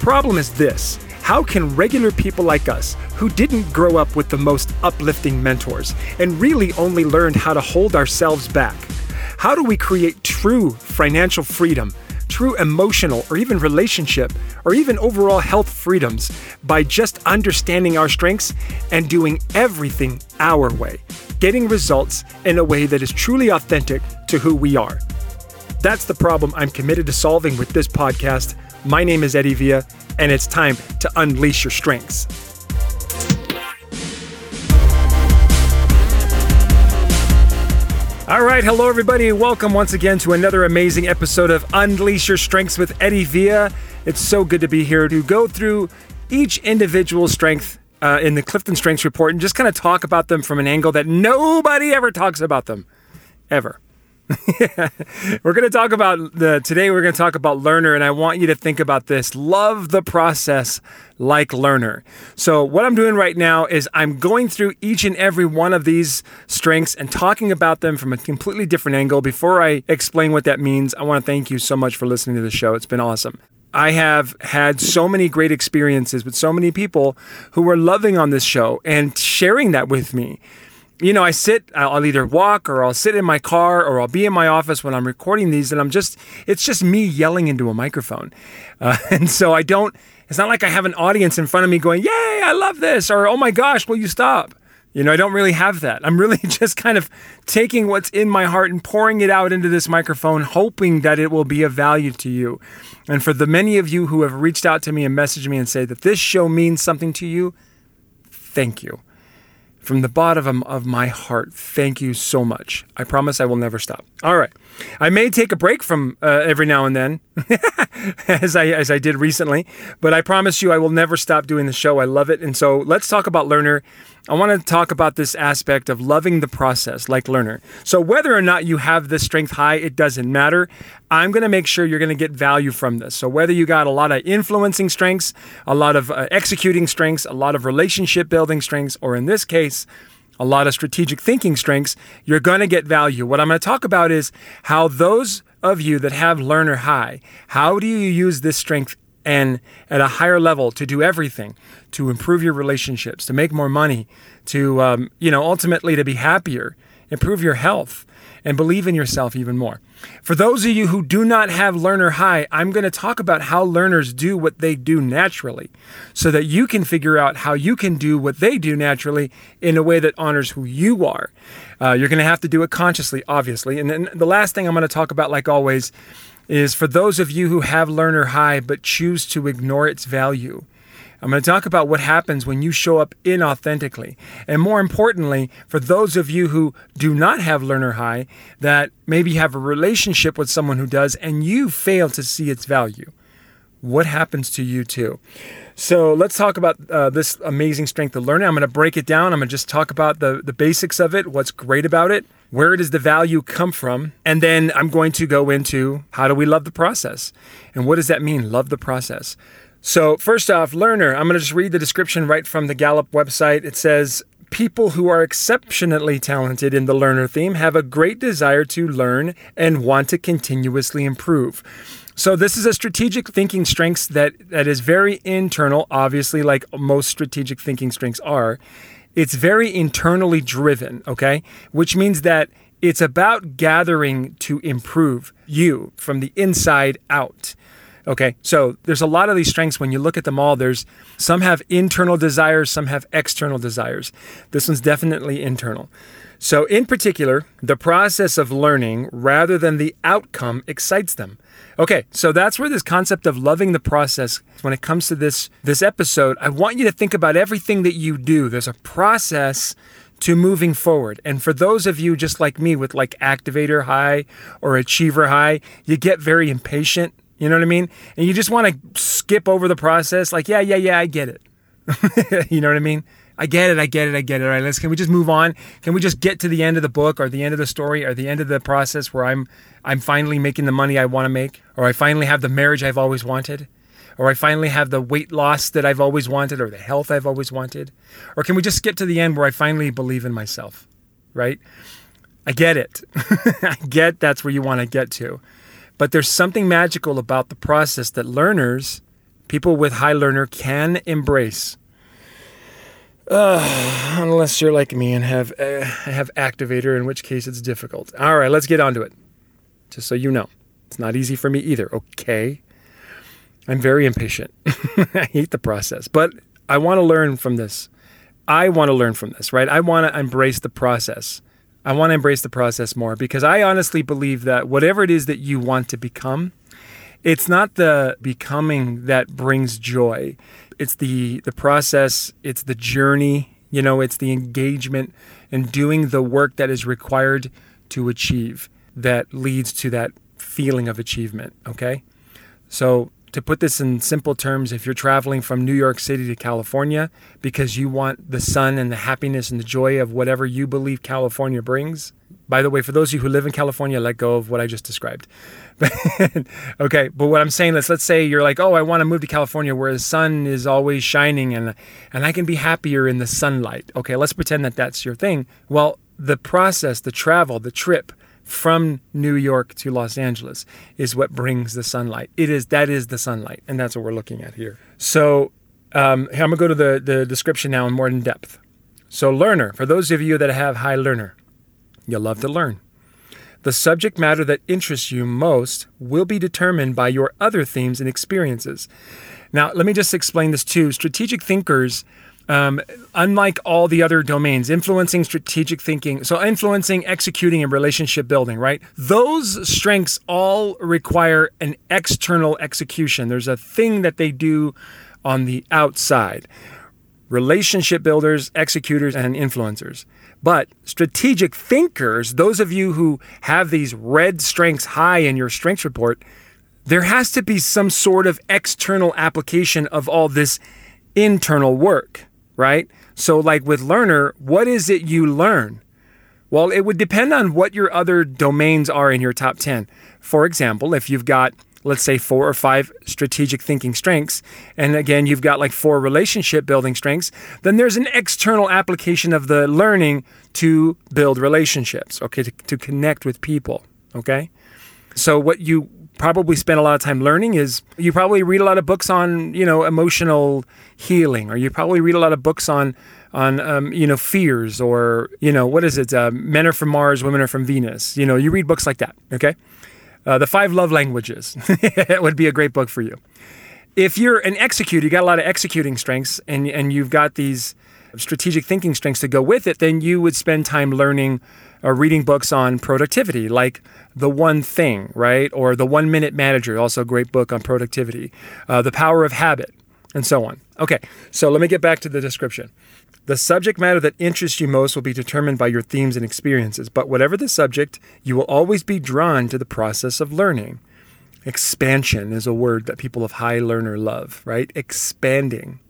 Problem is this how can regular people like us, who didn't grow up with the most uplifting mentors and really only learned how to hold ourselves back, how do we create true financial freedom, true emotional or even relationship or even overall health freedoms by just understanding our strengths and doing everything our way, getting results in a way that is truly authentic to who we are? That's the problem I'm committed to solving with this podcast. My name is Eddie Villa, and it's time to unleash your strengths. All right, hello everybody, welcome once again to another amazing episode of Unleash Your Strengths with Eddie Villa. It's so good to be here to go through each individual strength uh, in the Clifton Strengths Report and just kind of talk about them from an angle that nobody ever talks about them, ever. we're going to talk about the today we're going to talk about learner and I want you to think about this. Love the process like learner. So what I'm doing right now is I'm going through each and every one of these strengths and talking about them from a completely different angle. Before I explain what that means, I want to thank you so much for listening to the show. It's been awesome. I have had so many great experiences with so many people who are loving on this show and sharing that with me you know, I sit, I'll either walk or I'll sit in my car or I'll be in my office when I'm recording these and I'm just, it's just me yelling into a microphone. Uh, and so I don't, it's not like I have an audience in front of me going, Yay, I love this, or Oh my gosh, will you stop? You know, I don't really have that. I'm really just kind of taking what's in my heart and pouring it out into this microphone, hoping that it will be of value to you. And for the many of you who have reached out to me and messaged me and say that this show means something to you, thank you from the bottom of my heart, thank you so much. I promise I will never stop. All right. I may take a break from uh, every now and then, as I as I did recently, but I promise you I will never stop doing the show. I love it. And so let's talk about Learner. I want to talk about this aspect of loving the process like Learner. So whether or not you have this strength high, it doesn't matter. I'm going to make sure you're going to get value from this. So whether you got a lot of influencing strengths, a lot of uh, executing strengths, a lot of relationship building strengths, or in this case, a lot of strategic thinking strengths, you're going to get value. What I'm going to talk about is how those of you that have learner high, how do you use this strength and at a higher level to do everything to improve your relationships, to make more money, to um, you know ultimately to be happier, improve your health, and believe in yourself even more. For those of you who do not have learner high, I'm going to talk about how learners do what they do naturally so that you can figure out how you can do what they do naturally in a way that honors who you are. Uh, you're going to have to do it consciously, obviously. And then the last thing I'm going to talk about, like always, is for those of you who have learner high but choose to ignore its value. I'm going to talk about what happens when you show up inauthentically. And more importantly, for those of you who do not have learner high, that maybe have a relationship with someone who does and you fail to see its value. What happens to you too? So let's talk about uh, this amazing strength of learning. I'm going to break it down. I'm going to just talk about the, the basics of it, what's great about it, where does the value come from, and then I'm going to go into how do we love the process and what does that mean, love the process. So, first off, learner, I'm going to just read the description right from the Gallup website. It says, People who are exceptionally talented in the learner theme have a great desire to learn and want to continuously improve. So this is a strategic thinking strengths that that is very internal, obviously like most strategic thinking strengths are. It's very internally driven, okay? Which means that it's about gathering to improve you from the inside out. Okay, so there's a lot of these strengths when you look at them all. There's some have internal desires, some have external desires. This one's definitely internal. So, in particular, the process of learning rather than the outcome excites them. Okay, so that's where this concept of loving the process, when it comes to this, this episode, I want you to think about everything that you do. There's a process to moving forward. And for those of you just like me with like activator high or achiever high, you get very impatient. You know what I mean? And you just want to skip over the process. Like, yeah, yeah, yeah, I get it. you know what I mean? I get it, I get it, I get it. All right, let's can we just move on? Can we just get to the end of the book or the end of the story or the end of the process where I'm I'm finally making the money I want to make or I finally have the marriage I've always wanted? Or I finally have the weight loss that I've always wanted or the health I've always wanted? Or can we just get to the end where I finally believe in myself? Right? I get it. I get that's where you want to get to. But there's something magical about the process that learners people with high learner can embrace. Uh, unless you're like me and have uh, have activator, in which case it's difficult. All right, let's get on to it. Just so you know, it's not easy for me either. Okay, I'm very impatient. I hate the process, but I want to learn from this. I want to learn from this, right? I want to embrace the process. I want to embrace the process more because I honestly believe that whatever it is that you want to become, it's not the becoming that brings joy. It's the the process, it's the journey, you know, it's the engagement and doing the work that is required to achieve that leads to that feeling of achievement, okay? So to put this in simple terms, if you're traveling from New York City to California because you want the sun and the happiness and the joy of whatever you believe California brings, by the way, for those of you who live in California, let go of what I just described. okay, but what I'm saying is, let's say you're like, oh, I want to move to California where the sun is always shining and and I can be happier in the sunlight. Okay, let's pretend that that's your thing. Well, the process, the travel, the trip from New York to Los Angeles is what brings the sunlight. It is that is the sunlight, and that's what we're looking at here. So um, I'm gonna go to the the description now in more in depth. So learner, for those of you that have high learner, you'll love to learn. The subject matter that interests you most will be determined by your other themes and experiences. Now, let me just explain this too. Strategic thinkers um, unlike all the other domains, influencing strategic thinking, so influencing, executing, and relationship building, right? Those strengths all require an external execution. There's a thing that they do on the outside. Relationship builders, executors, and influencers. But strategic thinkers, those of you who have these red strengths high in your strengths report, there has to be some sort of external application of all this internal work right? So, like with learner, what is it you learn? Well, it would depend on what your other domains are in your top 10. For example, if you've got, let's say, four or five strategic thinking strengths, and again, you've got like four relationship building strengths, then there's an external application of the learning to build relationships, okay, to, to connect with people, okay? So, what you probably spend a lot of time learning is you probably read a lot of books on you know emotional healing or you probably read a lot of books on on um, you know fears or you know what is it? Uh, men are from mars women are from venus. You know you read books like that okay? Uh, the five love languages would be a great book for you. If you're an executor you got a lot of executing strengths and and you've got these strategic thinking strengths to go with it then you would spend time learning reading books on productivity, like The One Thing, right? Or The One Minute Manager, also a great book on productivity, uh, The Power of Habit, and so on. Okay, so let me get back to the description. The subject matter that interests you most will be determined by your themes and experiences, but whatever the subject, you will always be drawn to the process of learning. Expansion is a word that people of high learner love, right? Expanding.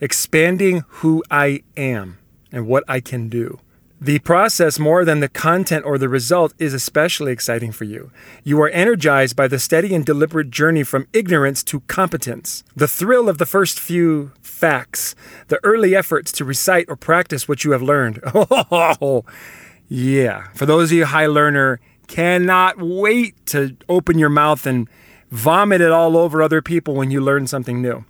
Expanding who I am and what I can do. The process, more than the content or the result, is especially exciting for you. You are energized by the steady and deliberate journey from ignorance to competence. The thrill of the first few facts, the early efforts to recite or practice what you have learned. Oh, yeah. For those of you high learner, cannot wait to open your mouth and vomit it all over other people when you learn something new.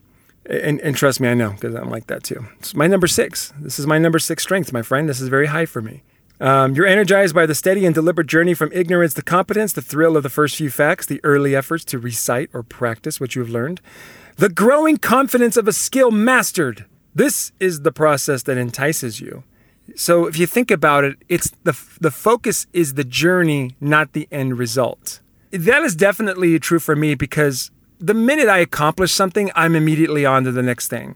And, and trust me, I know because I'm like that too. It's my number six. This is my number six strength, my friend. This is very high for me. Um, you're energized by the steady and deliberate journey from ignorance to competence, the thrill of the first few facts, the early efforts to recite or practice what you have learned, the growing confidence of a skill mastered. This is the process that entices you. So if you think about it, it's the the focus is the journey, not the end result. That is definitely true for me because the minute I accomplish something, I'm immediately on to the next thing.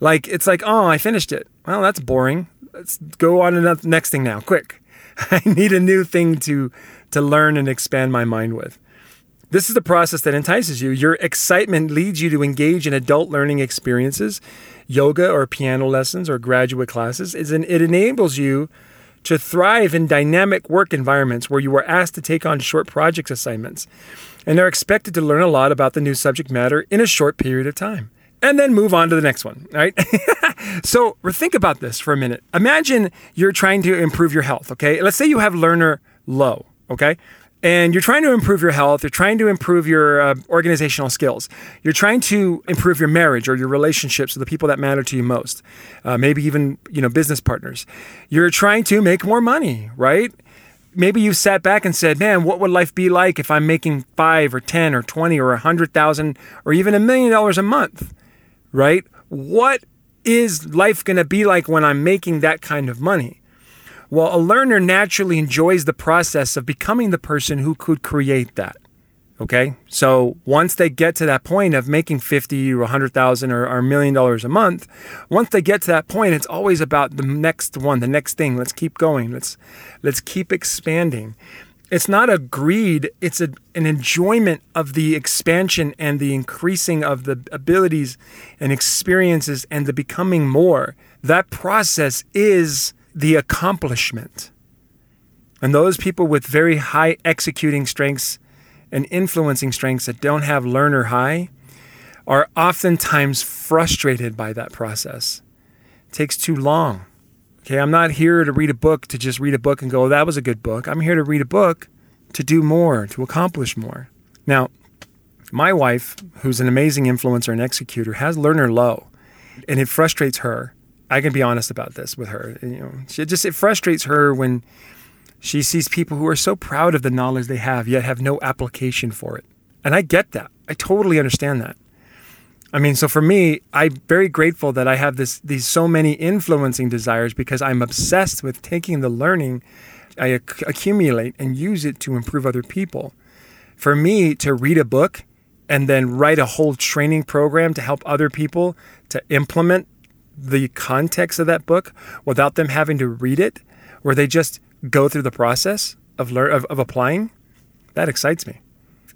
Like it's like, oh, I finished it. Well, that's boring. Let's go on to the next thing now, quick. I need a new thing to to learn and expand my mind with. This is the process that entices you. Your excitement leads you to engage in adult learning experiences, yoga or piano lessons or graduate classes. It enables you to thrive in dynamic work environments where you are asked to take on short project assignments and are expected to learn a lot about the new subject matter in a short period of time. And then move on to the next one, right? so think about this for a minute. Imagine you're trying to improve your health, okay? Let's say you have learner low, okay? And you're trying to improve your health, you're trying to improve your uh, organizational skills, you're trying to improve your marriage or your relationships with the people that matter to you most, uh, maybe even you know business partners. You're trying to make more money, right? Maybe you sat back and said, "Man, what would life be like if I'm making five or ten or twenty or a hundred thousand or even a million dollars a month?" Right? What is life going to be like when I'm making that kind of money? Well, a learner naturally enjoys the process of becoming the person who could create that. Okay. So once they get to that point of making 50 or 100,000 or a million dollars a month, once they get to that point, it's always about the next one, the next thing. Let's keep going. Let's, let's keep expanding. It's not a greed, it's a, an enjoyment of the expansion and the increasing of the abilities and experiences and the becoming more. That process is the accomplishment. And those people with very high executing strengths and influencing strengths that don't have learner high are oftentimes frustrated by that process. It takes too long. Okay, I'm not here to read a book to just read a book and go, oh, that was a good book. I'm here to read a book to do more, to accomplish more. Now, my wife, who's an amazing influencer and executor, has learner low, and it frustrates her I can be honest about this with her. You know, she just it frustrates her when she sees people who are so proud of the knowledge they have yet have no application for it. And I get that. I totally understand that. I mean, so for me, I'm very grateful that I have this these so many influencing desires because I'm obsessed with taking the learning I ac- accumulate and use it to improve other people. For me to read a book and then write a whole training program to help other people to implement the context of that book without them having to read it, where they just go through the process of, learn, of, of applying, that excites me.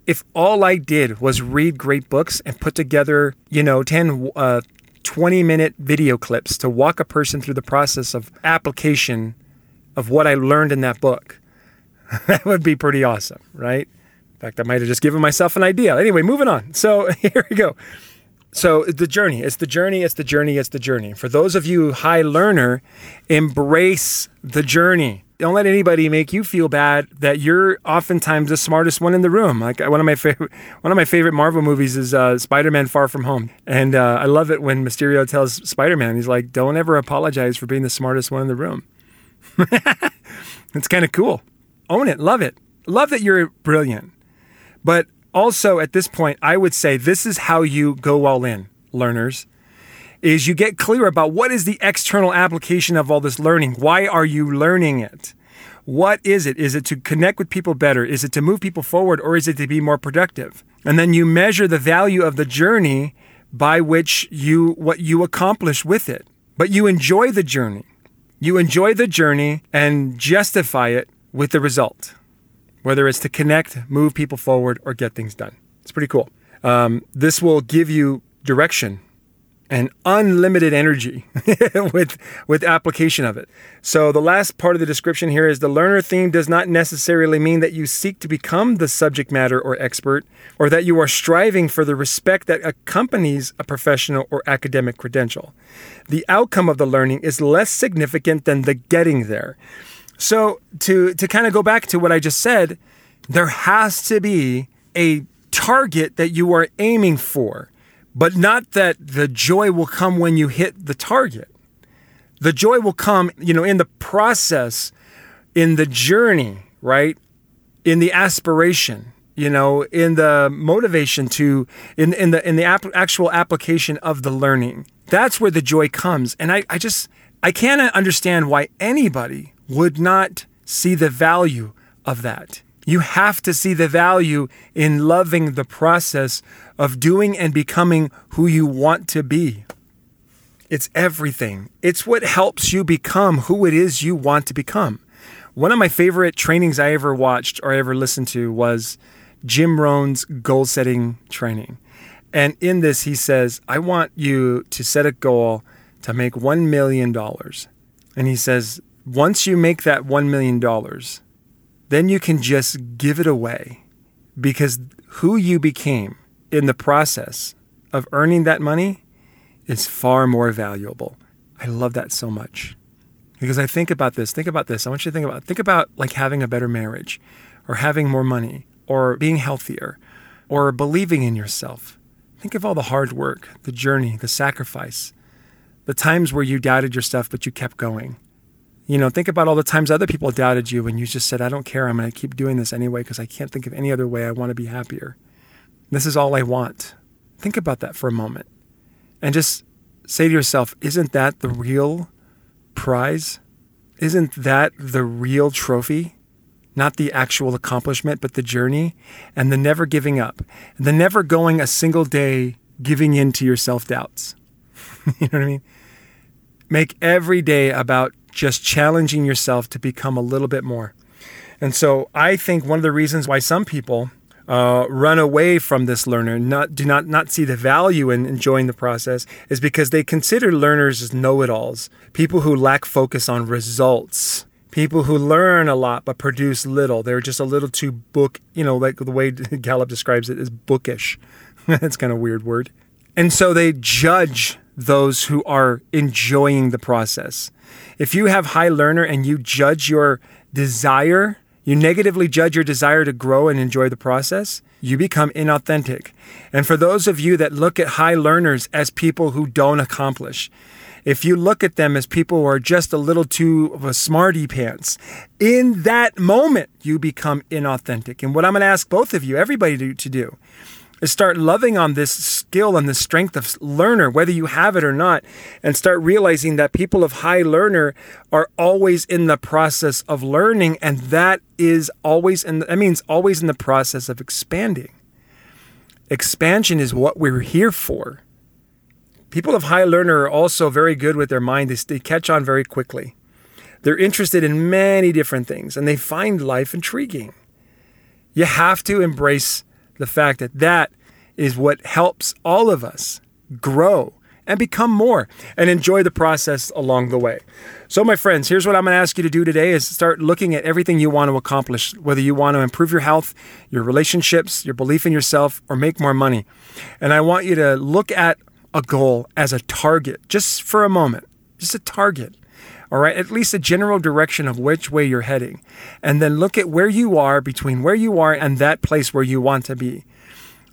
If all I did was read great books and put together, you know, 10, uh, 20 minute video clips to walk a person through the process of application of what I learned in that book, that would be pretty awesome, right? In fact, I might have just given myself an idea. Anyway, moving on. So here we go. So the journey, it's the journey, it's the journey, it's the journey. For those of you high learner, embrace the journey. Don't let anybody make you feel bad that you're oftentimes the smartest one in the room. Like one of my favorite, one of my favorite Marvel movies is uh, Spider-Man: Far From Home, and uh, I love it when Mysterio tells Spider-Man, he's like, "Don't ever apologize for being the smartest one in the room." it's kind of cool. Own it, love it, love that you're brilliant. But also at this point, I would say this is how you go all in, learners. Is you get clear about what is the external application of all this learning? Why are you learning it? What is it? Is it to connect with people better? Is it to move people forward or is it to be more productive? And then you measure the value of the journey by which you what you accomplish with it. But you enjoy the journey. You enjoy the journey and justify it with the result whether it's to connect, move people forward, or get things done. It's pretty cool. Um, this will give you direction and unlimited energy with with application of it. So the last part of the description here is the learner theme does not necessarily mean that you seek to become the subject matter or expert or that you are striving for the respect that accompanies a professional or academic credential. The outcome of the learning is less significant than the getting there. So to to kind of go back to what I just said, there has to be a target that you are aiming for, but not that the joy will come when you hit the target. The joy will come, you know, in the process, in the journey, right? In the aspiration, you know, in the motivation to, in in the in the ap- actual application of the learning. That's where the joy comes. And I, I just I can't understand why anybody would not see the value of that. You have to see the value in loving the process of doing and becoming who you want to be. It's everything. It's what helps you become who it is you want to become. One of my favorite trainings I ever watched or ever listened to was Jim Rohn's goal setting training. And in this, he says, I want you to set a goal to make $1 million. And he says, once you make that $1 million, then you can just give it away because who you became in the process of earning that money is far more valuable. I love that so much. Because I think about this, think about this. I want you to think about think about like having a better marriage or having more money or being healthier or believing in yourself. Think of all the hard work, the journey, the sacrifice, the times where you doubted yourself but you kept going. You know, think about all the times other people doubted you and you just said, I don't care. I'm going to keep doing this anyway because I can't think of any other way. I want to be happier. This is all I want. Think about that for a moment and just say to yourself, isn't that the real prize? Isn't that the real trophy? Not the actual accomplishment, but the journey and the never giving up, the never going a single day giving in to your self doubts. you know what I mean? Make every day about just challenging yourself to become a little bit more. And so I think one of the reasons why some people uh, run away from this learner, not do not not see the value in enjoying the process, is because they consider learners as know-it-alls, people who lack focus on results, people who learn a lot but produce little. They're just a little too book, you know, like the way Gallup describes it is bookish. That's kind of weird word. And so they judge those who are enjoying the process. If you have high learner and you judge your desire, you negatively judge your desire to grow and enjoy the process, you become inauthentic. And for those of you that look at high learners as people who don't accomplish, if you look at them as people who are just a little too of a smarty pants, in that moment, you become inauthentic. And what I'm going to ask both of you, everybody to, to do, is start loving on this skill and the strength of learner, whether you have it or not, and start realizing that people of high learner are always in the process of learning, and that is always in. That means always in the process of expanding. Expansion is what we're here for. People of high learner are also very good with their mind. They, they catch on very quickly. They're interested in many different things, and they find life intriguing. You have to embrace the fact that that is what helps all of us grow and become more and enjoy the process along the way. So my friends, here's what I'm going to ask you to do today is start looking at everything you want to accomplish, whether you want to improve your health, your relationships, your belief in yourself or make more money. And I want you to look at a goal as a target just for a moment. Just a target all right, at least a general direction of which way you're heading. And then look at where you are between where you are and that place where you want to be.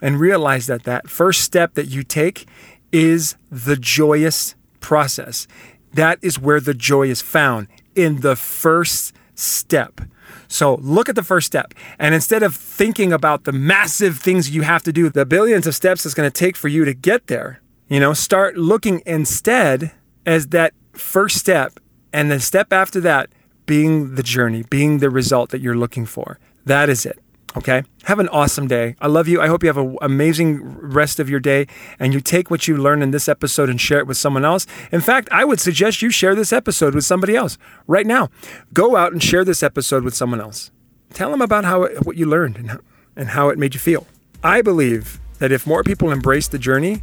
And realize that that first step that you take is the joyous process. That is where the joy is found in the first step. So look at the first step. And instead of thinking about the massive things you have to do, the billions of steps it's going to take for you to get there, you know, start looking instead as that first step and the step after that being the journey, being the result that you're looking for. That is it. Okay. Have an awesome day. I love you. I hope you have an amazing rest of your day and you take what you learned in this episode and share it with someone else. In fact, I would suggest you share this episode with somebody else right now. Go out and share this episode with someone else. Tell them about how what you learned and how, and how it made you feel. I believe that if more people embrace the journey,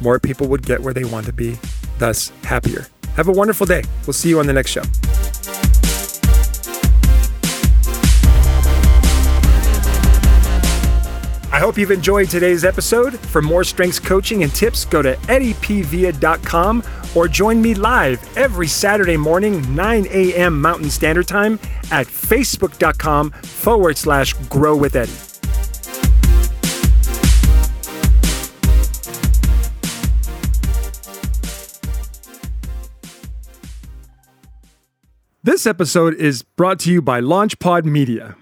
more people would get where they want to be, thus happier. Have a wonderful day. We'll see you on the next show. I hope you've enjoyed today's episode. For more strengths coaching and tips, go to eddiepvia.com or join me live every Saturday morning, 9 a.m. Mountain Standard Time at facebook.com forward slash grow with Eddie. This episode is brought to you by LaunchPod Media.